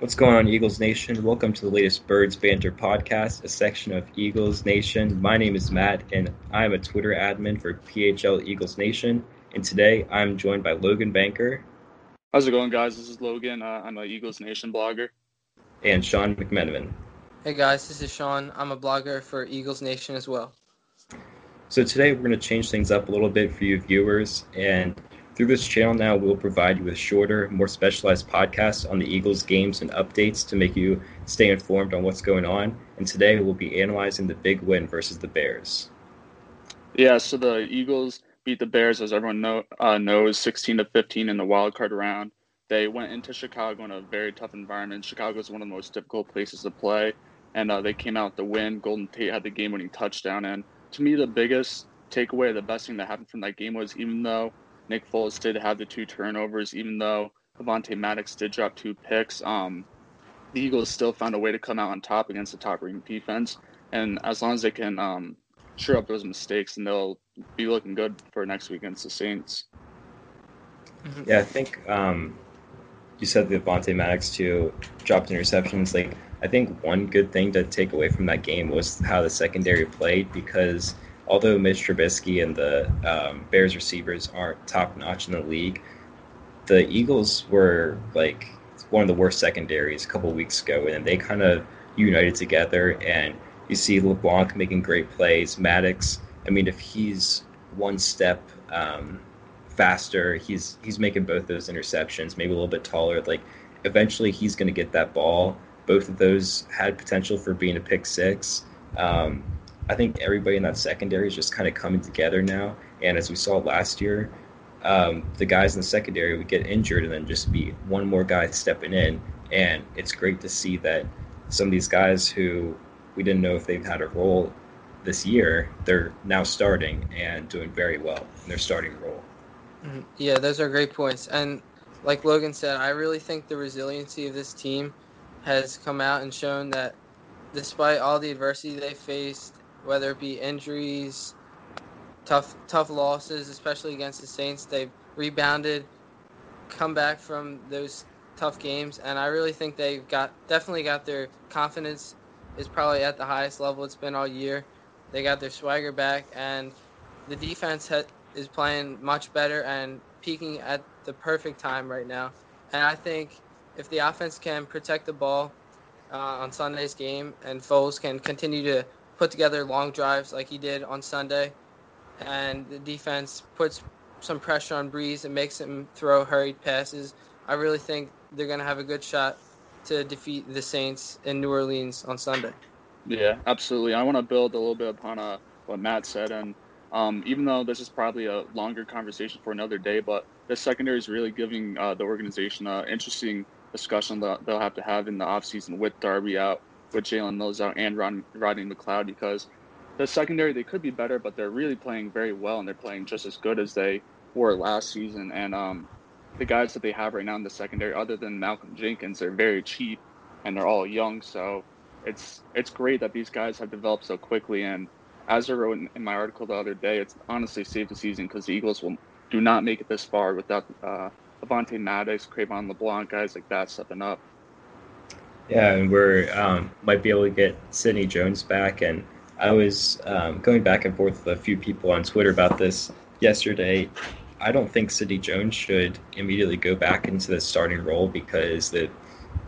What's going on, Eagles Nation? Welcome to the latest Birds Banter podcast, a section of Eagles Nation. My name is Matt, and I'm a Twitter admin for PHL Eagles Nation. And today I'm joined by Logan Banker. How's it going, guys? This is Logan. Uh, I'm a Eagles Nation blogger. And Sean McMenamin. Hey, guys, this is Sean. I'm a blogger for Eagles Nation as well. So today we're going to change things up a little bit for you viewers, and through this channel now, we'll provide you with shorter, more specialized podcasts on the Eagles games and updates to make you stay informed on what's going on. And today we'll be analyzing the big win versus the Bears. Yeah, so the Eagles beat the Bears, as everyone know, uh, knows, 16 to 15 in the wild card round. They went into Chicago in a very tough environment. Chicago is one of the most difficult places to play, and uh, they came out to win. Golden Tate had the game-winning touchdown, and to me, the biggest takeaway, the best thing that happened from that game was even though Nick Foles did have the two turnovers, even though Avonte Maddox did drop two picks. Um, the Eagles still found a way to come out on top against the top ranked defense. And as long as they can um, sure up those mistakes, and they'll be looking good for next week against the Saints. Mm-hmm. Yeah, I think um, you said the Avonte Maddox two dropped interceptions. Like, I think one good thing to take away from that game was how the secondary played because although Mitch Trubisky and the um, Bears receivers aren't top notch in the league, the Eagles were like one of the worst secondaries a couple weeks ago, and they kind of united together. And you see LeBlanc making great plays. Maddox, I mean, if he's one step um, faster, he's he's making both those interceptions, maybe a little bit taller. Like eventually, he's going to get that ball. Both of those had potential for being a pick six. Um, I think everybody in that secondary is just kind of coming together now. And as we saw last year, um, the guys in the secondary would get injured and then just be one more guy stepping in. And it's great to see that some of these guys who we didn't know if they've had a role this year, they're now starting and doing very well in their starting role. Mm-hmm. Yeah, those are great points. And like Logan said, I really think the resiliency of this team has come out and shown that despite all the adversity they faced whether it be injuries, tough tough losses, especially against the Saints. They've rebounded, come back from those tough games, and I really think they've got definitely got their confidence is probably at the highest level it's been all year. They got their swagger back, and the defense ha- is playing much better and peaking at the perfect time right now. And I think if the offense can protect the ball uh, on Sunday's game and Foles can continue to put together long drives like he did on Sunday, and the defense puts some pressure on Brees and makes him throw hurried passes. I really think they're going to have a good shot to defeat the Saints in New Orleans on Sunday. Yeah, absolutely. I want to build a little bit upon uh, what Matt said, and um, even though this is probably a longer conversation for another day, but the secondary is really giving uh, the organization an interesting discussion that they'll have to have in the offseason with Darby out with Jalen Mills out and Ron, Rodney McLeod because the secondary they could be better, but they're really playing very well and they're playing just as good as they were last season. And um, the guys that they have right now in the secondary, other than Malcolm Jenkins, they're very cheap and they're all young. So it's it's great that these guys have developed so quickly. And as I wrote in, in my article the other day, it's honestly saved the season because the Eagles will do not make it this far without uh, Avonte Maddox, Cre'Von LeBlanc, guys like that stepping up. Yeah, and we're um, might be able to get Sidney Jones back. And I was um, going back and forth with a few people on Twitter about this yesterday. I don't think Sidney Jones should immediately go back into the starting role because the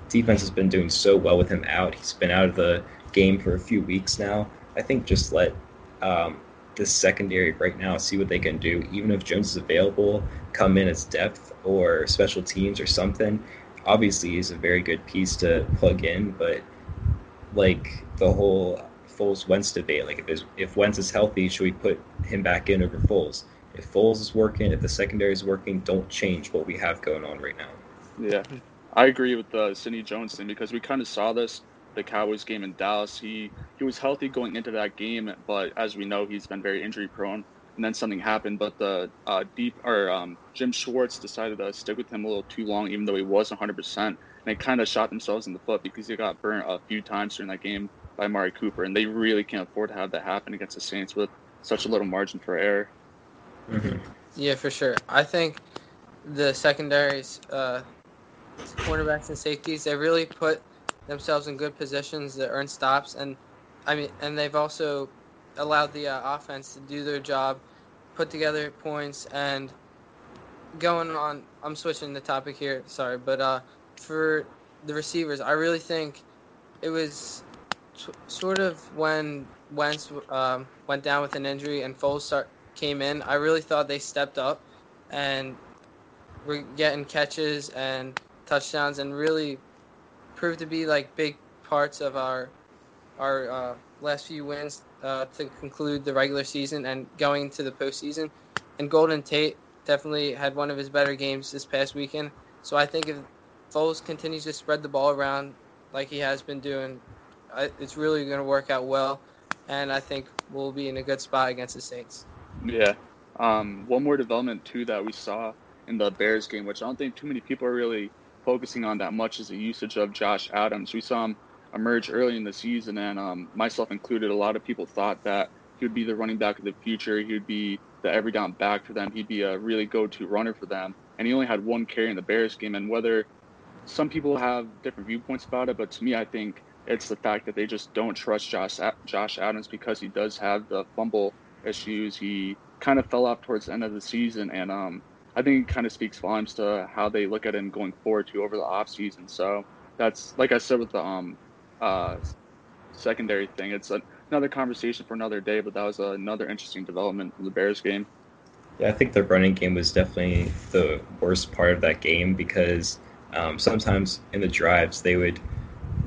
defense has been doing so well with him out. He's been out of the game for a few weeks now. I think just let um, the secondary right now see what they can do. Even if Jones is available, come in as depth or special teams or something obviously is a very good piece to plug in, but like the whole Foles Wentz debate, like if if Wentz is healthy, should we put him back in over Foles? if Foles is working, if the secondary is working, don't change what we have going on right now. Yeah, I agree with the uh, Jones thing because we kind of saw this the Cowboys game in Dallas. He he was healthy going into that game, but as we know, he's been very injury prone. And then something happened, but the uh, deep or um, Jim Schwartz decided to stick with him a little too long, even though he was 100. percent And they kind of shot themselves in the foot because he got burnt a few times during that game by Amari Cooper, and they really can't afford to have that happen against the Saints with such a little margin for error. Mm-hmm. Yeah, for sure. I think the secondaries, uh, cornerbacks and safeties, they really put themselves in good positions to earn stops, and I mean, and they've also allowed the uh, offense to do their job, put together points, and going on. I'm switching the topic here. Sorry, but uh, for the receivers, I really think it was t- sort of when Wentz um, went down with an injury and Foles start, came in. I really thought they stepped up and were getting catches and touchdowns and really proved to be like big parts of our our uh, last few wins uh, to conclude the regular season and going into the postseason. And Golden Tate definitely had one of his better games this past weekend. So I think if Foles continues to spread the ball around like he has been doing, it's really going to work out well. And I think we'll be in a good spot against the Saints. Yeah. Um, one more development too that we saw in the Bears game, which I don't think too many people are really focusing on that much, is the usage of Josh Adams. We saw him emerge early in the season, and um, myself included, a lot of people thought that he would be the running back of the future. He would be the every down back for them. He'd be a really go-to runner for them. And he only had one carry in the Bears game. And whether some people have different viewpoints about it, but to me, I think it's the fact that they just don't trust Josh Josh Adams because he does have the fumble issues. He kind of fell off towards the end of the season, and um, I think it kind of speaks volumes to how they look at him going forward to over the off season. So that's like I said with the um, uh, secondary thing. It's a, another conversation for another day, but that was another interesting development in the Bears game. Yeah, I think the running game was definitely the worst part of that game because um, sometimes in the drives they would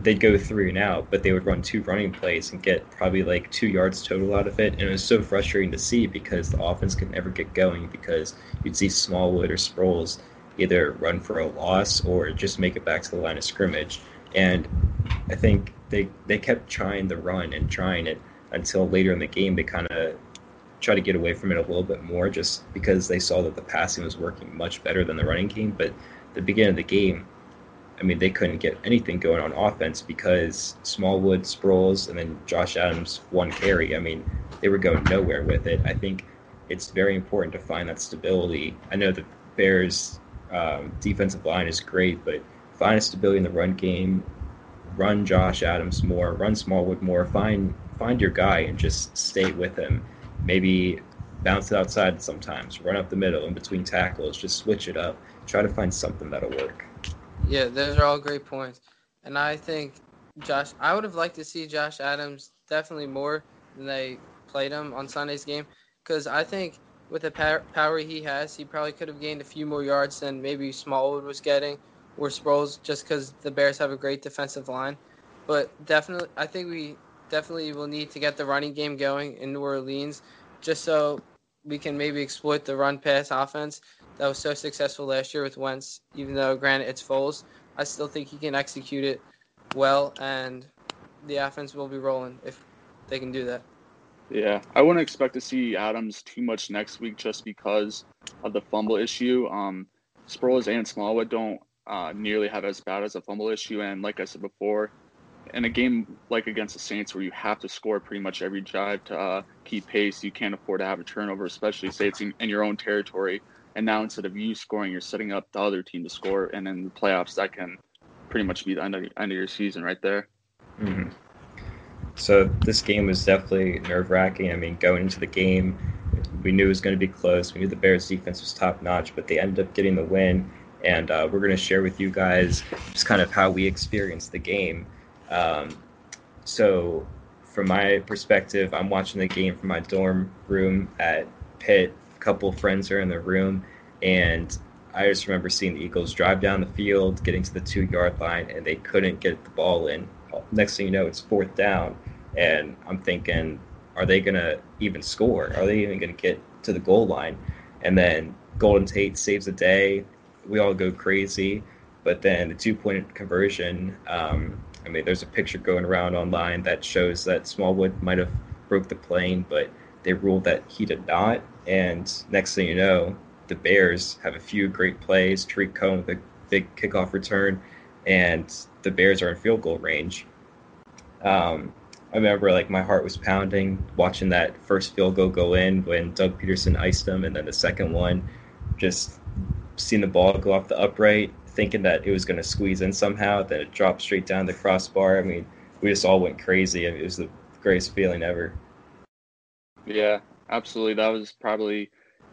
they'd go three and out, but they would run two running plays and get probably like two yards total out of it. And it was so frustrating to see because the offense could never get going because you'd see Smallwood or Sproles either run for a loss or just make it back to the line of scrimmage. And I think they they kept trying the run and trying it until later in the game they kind of tried to get away from it a little bit more just because they saw that the passing was working much better than the running game. But the beginning of the game, I mean, they couldn't get anything going on offense because Smallwood, Sproles, and then Josh Adams one carry. I mean, they were going nowhere with it. I think it's very important to find that stability. I know the Bears' um, defensive line is great, but find stability in the run game. Run Josh Adams more, run Smallwood more. Find find your guy and just stay with him. Maybe bounce it outside sometimes. Run up the middle in between tackles. Just switch it up. Try to find something that'll work. Yeah, those are all great points. And I think Josh, I would have liked to see Josh Adams definitely more than they played him on Sunday's game because I think with the power he has, he probably could have gained a few more yards than maybe Smallwood was getting or Sproles just because the Bears have a great defensive line. But definitely, I think we definitely will need to get the running game going in New Orleans just so we can maybe exploit the run pass offense that was so successful last year with Wentz. Even though, granted, it's Foles, I still think he can execute it well, and the offense will be rolling if they can do that. Yeah, I wouldn't expect to see Adams too much next week just because of the fumble issue. Um, Sproles and Smallwood don't uh, nearly have as bad as a fumble issue, and like I said before, in a game like against the Saints where you have to score pretty much every drive to uh, keep pace, you can't afford to have a turnover, especially say it's in, in your own territory. And now instead of you scoring, you're setting up the other team to score, and in the playoffs, that can pretty much be the end of, end of your season right there. Mm-hmm. So this game was definitely nerve wracking. I mean, going into the game, we knew it was going to be close. We knew the Bears' defense was top notch, but they ended up getting the win. And uh, we're going to share with you guys just kind of how we experienced the game. Um, so, from my perspective, I'm watching the game from my dorm room at Pitt A couple friends are in the room, and I just remember seeing the Eagles drive down the field, getting to the two yard line, and they couldn't get the ball in. Next thing you know, it's fourth down, and I'm thinking, are they gonna even score? Are they even gonna get to the goal line? and then Golden Tate saves the day. We all go crazy, but then the two point conversion. Um, I mean, there's a picture going around online that shows that Smallwood might have broke the plane, but they ruled that he did not. And next thing you know, the Bears have a few great plays. Tarik Cohen with a big kickoff return, and the Bears are in field goal range. Um, I remember like my heart was pounding watching that first field goal go in when Doug Pederson iced them, and then the second one, just seeing the ball go off the upright, thinking that it was going to squeeze in somehow, then it dropped straight down the crossbar. I mean, we just all went crazy. It was the greatest feeling ever. Yeah, absolutely. That was probably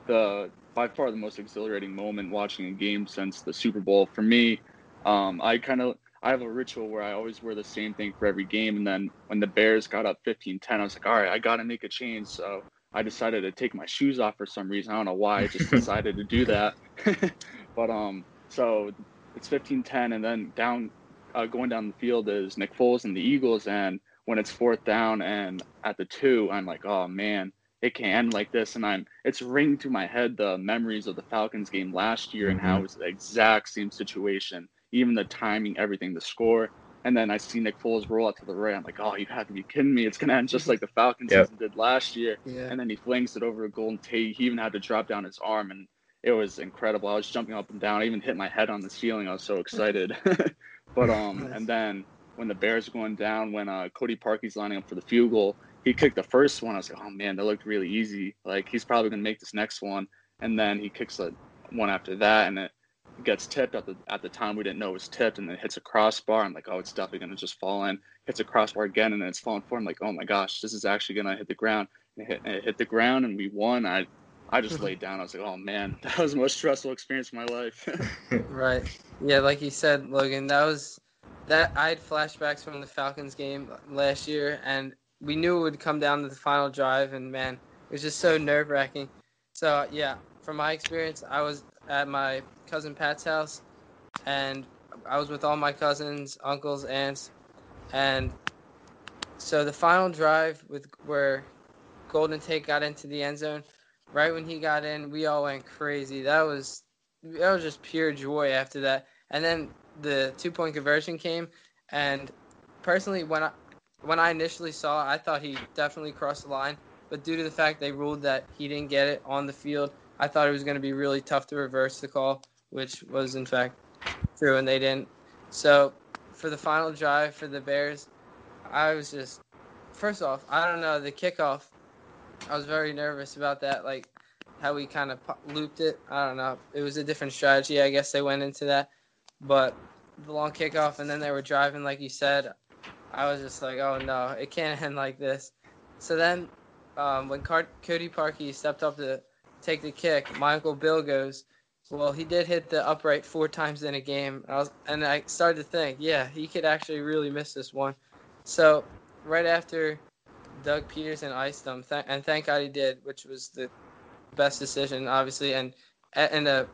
the by far the most exhilarating moment watching a game since the Super Bowl for me. Um, I kind of I have a ritual where I always wear the same thing for every game, and then when the Bears got up 15-10, I was like, all right, I got to make a change. So I decided to take my shoes off for some reason. I don't know why. I just decided to do that. but um, so it's 15-10, and then down, uh, going down the field is Nick Foles and the Eagles, and when it's fourth down and at the two, I'm like, oh man, it can end like this. And I'm it's ringing through my head the memories of the Falcons game last year mm-hmm. and how mm-hmm. it was the exact same situation, even the timing, everything, the score. And then I see Nick Foles roll out to the right. I'm like, oh, you have to be kidding me. It's going to end just like the Falcons yep. did last year. Yeah. And then he flings it over to Golden Tate. He even had to drop down his arm, and it was incredible. I was jumping up and down. I even hit my head on the ceiling. I was so excited. but um, and then when the Bears are going down, when uh, Cody Parkey's lining up for the field goal, he kicked the first one. I was like, oh man, that looked really easy. Like he's probably gonna make this next one. And then he kicks the one after that, and it gets tipped at the at the time we didn't know it was tipped, and then hits a crossbar. I'm like, oh, it's definitely gonna just fall in. Hits a crossbar again, and then it's falling for. I'm like, oh my gosh, this is actually gonna hit the ground. And it hit, and it hit the ground, and we won. I I just laid down. I was like, oh man, that was the most stressful experience of my life. right. Yeah, like you said, Logan, that was that I had flashbacks from the Falcons game last year, and we knew it would come down to the final drive, and man, it was just so nerve wracking. So yeah, from my experience, I was at my cousin Pat's house, and I was with all my cousins, uncles, aunts, and so the final drive with where Golden Tate got into the end zone, right when he got in, we all went crazy. That was that was just pure joy after that. And then the two point conversion came, and personally, when I when I initially saw, I thought he definitely crossed the line. But due to the fact they ruled that he didn't get it on the field, I thought it was going to be really tough to reverse the call, which was in fact true, and they didn't. So for the final drive for the Bears, I was just first off, I don't know the kickoff. I was very nervous about that, like how we kind of looped it. I don't know. It was a different strategy. I guess they went into that, but the long kickoff, and then they were driving, like you said. I was just like, oh no, it can't end like this. So then, um, when Cody Parkey stepped up to take the kick, my uncle Bill goes, well, he did hit the upright four times in a game. I was, and I started to think, yeah, he could actually really miss this one. So right after Doug Pederson iced him, th- and thank God he did, which was the best decision, obviously. And in the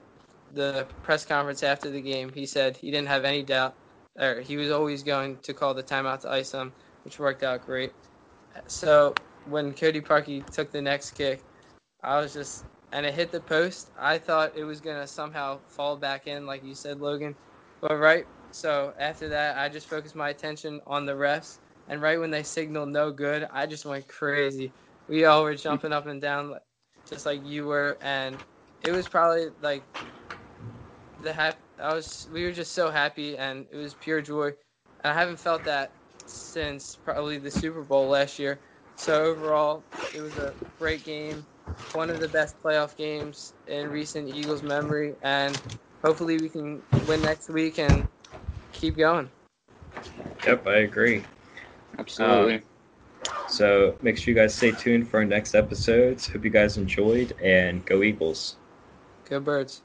the press conference after the game, he said he didn't have any doubt, or he was always going to call the timeout to ice him, which worked out great. So when Cody Parkey took the next kick, I was just and it hit the post. I thought it was gonna somehow fall back in, like you said, Logan. But right, so after that, I just focused my attention on the refs. And right when they signaled no good, I just went crazy. We all were jumping up and down, just like you were, and it was probably like the hap- I was we were just so happy and it was pure joy. And I haven't felt that since probably the Super Bowl last year. So overall, it was a great game, one of the best playoff games in recent Eagles memory, and hopefully we can win next week and keep going. Yep, I agree. Absolutely. Um, so make sure you guys stay tuned for our next episodes. Hope you guys enjoyed, and go Eagles. Go Birds.